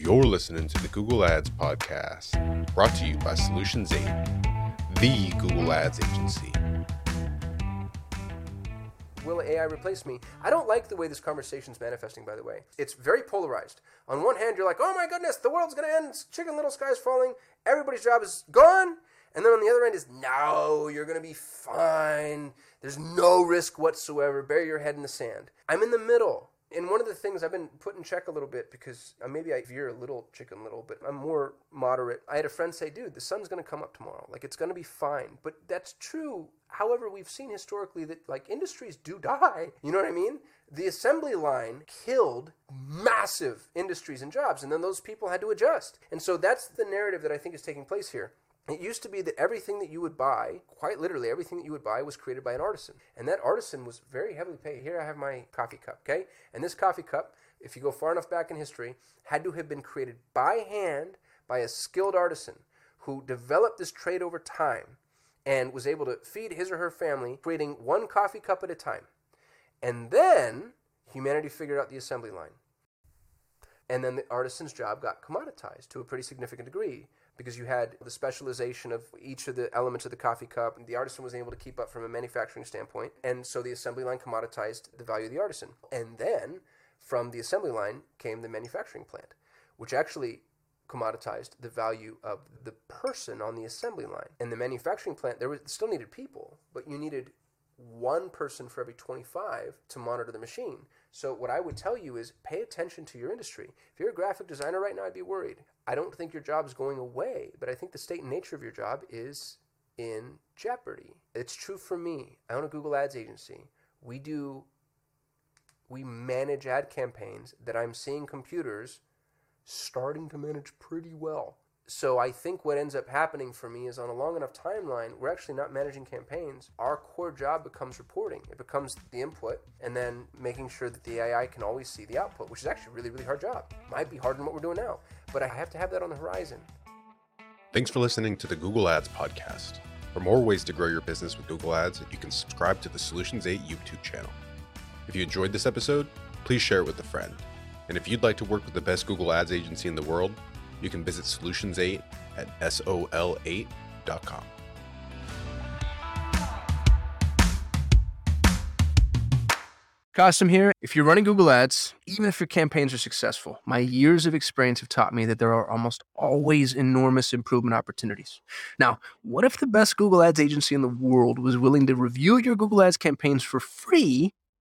You're listening to the Google Ads Podcast, brought to you by Solutions 8, the Google Ads agency. Will AI replace me? I don't like the way this conversation is manifesting, by the way. It's very polarized. On one hand, you're like, oh my goodness, the world's going to end, chicken little sky's falling, everybody's job is gone. And then on the other end is, no, you're going to be fine. There's no risk whatsoever. Bury your head in the sand. I'm in the middle. And one of the things I've been put in check a little bit because uh, maybe I veer a little chicken little, but I'm more moderate. I had a friend say, dude, the sun's going to come up tomorrow. Like, it's going to be fine. But that's true. However, we've seen historically that, like, industries do die. You know what I mean? The assembly line killed massive industries and jobs, and then those people had to adjust. And so that's the narrative that I think is taking place here. It used to be that everything that you would buy, quite literally everything that you would buy, was created by an artisan. And that artisan was very heavily paid. Here I have my coffee cup, okay? And this coffee cup, if you go far enough back in history, had to have been created by hand by a skilled artisan who developed this trade over time and was able to feed his or her family, creating one coffee cup at a time. And then humanity figured out the assembly line. And then the artisan's job got commoditized to a pretty significant degree because you had the specialization of each of the elements of the coffee cup. And the artisan was able to keep up from a manufacturing standpoint. And so the assembly line commoditized the value of the artisan. And then from the assembly line came the manufacturing plant, which actually commoditized the value of the person on the assembly line. And the manufacturing plant, there was still needed people, but you needed one person for every 25 to monitor the machine. So what I would tell you is pay attention to your industry. If you're a graphic designer right now, I'd be worried. I don't think your job is going away, but I think the state and nature of your job is in jeopardy. It's true for me. I own a Google Ads agency. We do we manage ad campaigns that I'm seeing computers starting to manage pretty well so I think what ends up happening for me is on a long enough timeline, we're actually not managing campaigns. Our core job becomes reporting. It becomes the input and then making sure that the AI can always see the output, which is actually a really, really hard job. Might be harder than what we're doing now, but I have to have that on the horizon. Thanks for listening to the Google Ads podcast. For more ways to grow your business with Google Ads, you can subscribe to the Solutions 8 YouTube channel. If you enjoyed this episode, please share it with a friend. And if you'd like to work with the best Google Ads agency in the world, you can visit Solutions8 at sol8.com. Kasim here. If you're running Google Ads, even if your campaigns are successful, my years of experience have taught me that there are almost always enormous improvement opportunities. Now, what if the best Google Ads agency in the world was willing to review your Google Ads campaigns for free